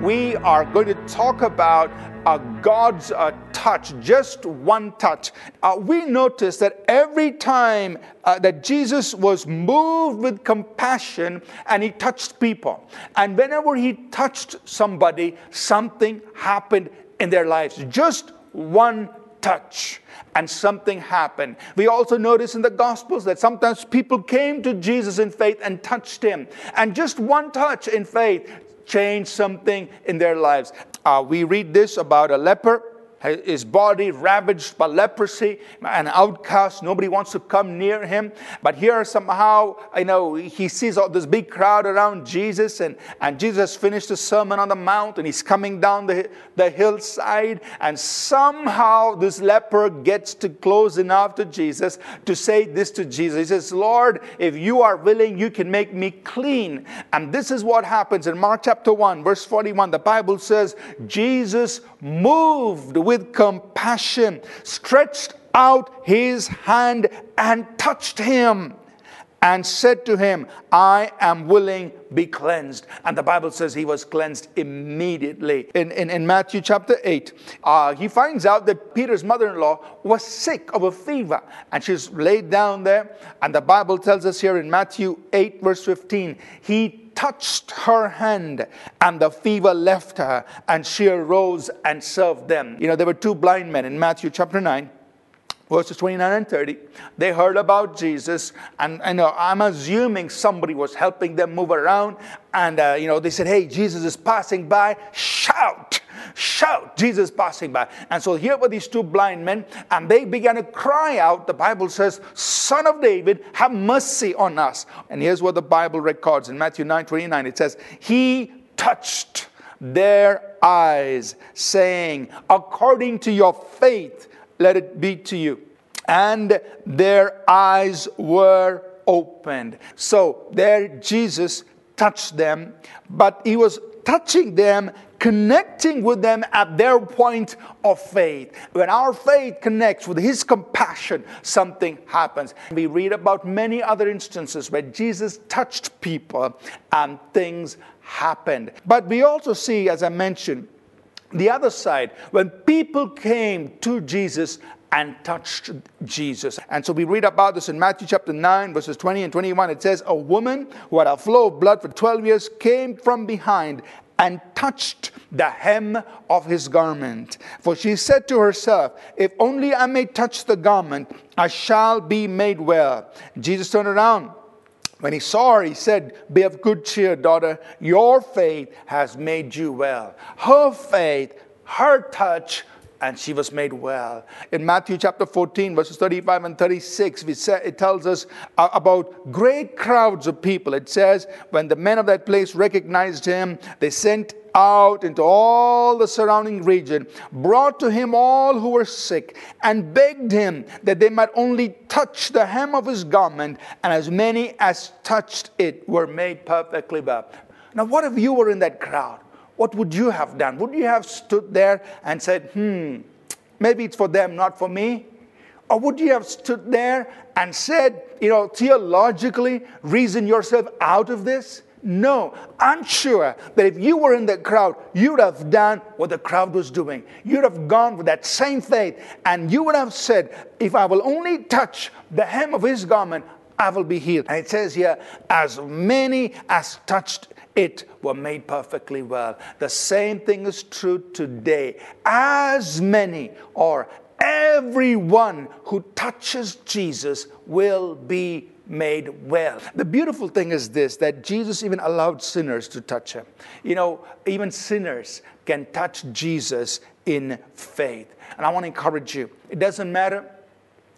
we are going to talk about uh, God's uh, touch, just one touch. Uh, we notice that every time uh, that Jesus was moved with compassion and he touched people, and whenever he touched somebody, something happened in their lives. Just one touch and something happened. We also notice in the Gospels that sometimes people came to Jesus in faith and touched him. And just one touch in faith changed something in their lives. Uh, we read this about a leper his body ravaged by leprosy, an outcast. Nobody wants to come near him. But here, somehow, you know, he sees all this big crowd around Jesus, and, and Jesus finished the Sermon on the Mount, and he's coming down the, the hillside, and somehow this leper gets to close enough to Jesus to say this to Jesus. He says, Lord, if you are willing, you can make me clean. And this is what happens in Mark chapter 1, verse 41. The Bible says, Jesus moved with compassion, stretched out his hand and touched him and said to him, I am willing, be cleansed. And the Bible says he was cleansed immediately. In, in, in Matthew chapter 8, uh, he finds out that Peter's mother in law was sick of a fever and she's laid down there. And the Bible tells us here in Matthew 8, verse 15, he touched her hand, and the fever left her, and she arose and served them. You know, there were two blind men in Matthew chapter 9 verses 29 and 30 they heard about jesus and you know i'm assuming somebody was helping them move around and uh, you know they said hey jesus is passing by. Shout shout jesus passing by. And so here were these two blind men and they began to cry out. The bible says son of david have mercy on us. And here's what the bible records in matthew 9 29 it says he touched their eyes saying according to your faith let it be to you. And their eyes were opened. So there Jesus touched them, but he was touching them, connecting with them at their point of faith. When our faith connects with his compassion, something happens. We read about many other instances where Jesus touched people and things happened. But we also see, as I mentioned, the other side, when people came to Jesus and touched Jesus. And so we read about this in Matthew chapter 9, verses 20 and 21. It says, A woman who had a flow of blood for 12 years came from behind and touched the hem of his garment. For she said to herself, If only I may touch the garment, I shall be made well. Jesus turned around when he saw her, he said, Be of good cheer, daughter. Your faith has made you well. Her faith, her touch, and she was made well. In Matthew chapter 14, verses 35 and 36, we say, it tells us about great crowds of people. It says, When the men of that place recognized him, they sent out into all the surrounding region, brought to him all who were sick, and begged him that they might only touch the hem of his garment, and as many as touched it were made perfectly well. Now, what if you were in that crowd? What would you have done? Would you have stood there and said, hmm, maybe it's for them, not for me? Or would you have stood there and said, you know, theologically, reason yourself out of this? No, I'm sure that if you were in the crowd, you'd have done what the crowd was doing. You'd have gone with that same faith, and you would have said, If I will only touch the hem of his garment, I will be healed. And it says here, As many as touched it were made perfectly well. The same thing is true today. As many or everyone who touches Jesus will be made well. The beautiful thing is this that Jesus even allowed sinners to touch him. You know, even sinners can touch Jesus in faith. And I want to encourage you it doesn't matter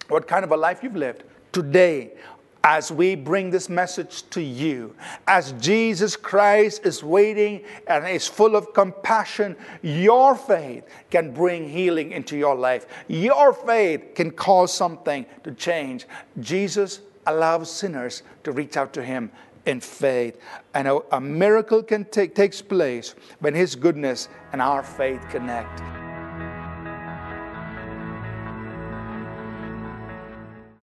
what kind of a life you've lived. Today, as we bring this message to you, as Jesus Christ is waiting and is full of compassion, your faith can bring healing into your life. Your faith can cause something to change. Jesus allows sinners to reach out to him in faith. And a, a miracle can take takes place when his goodness and our faith connect.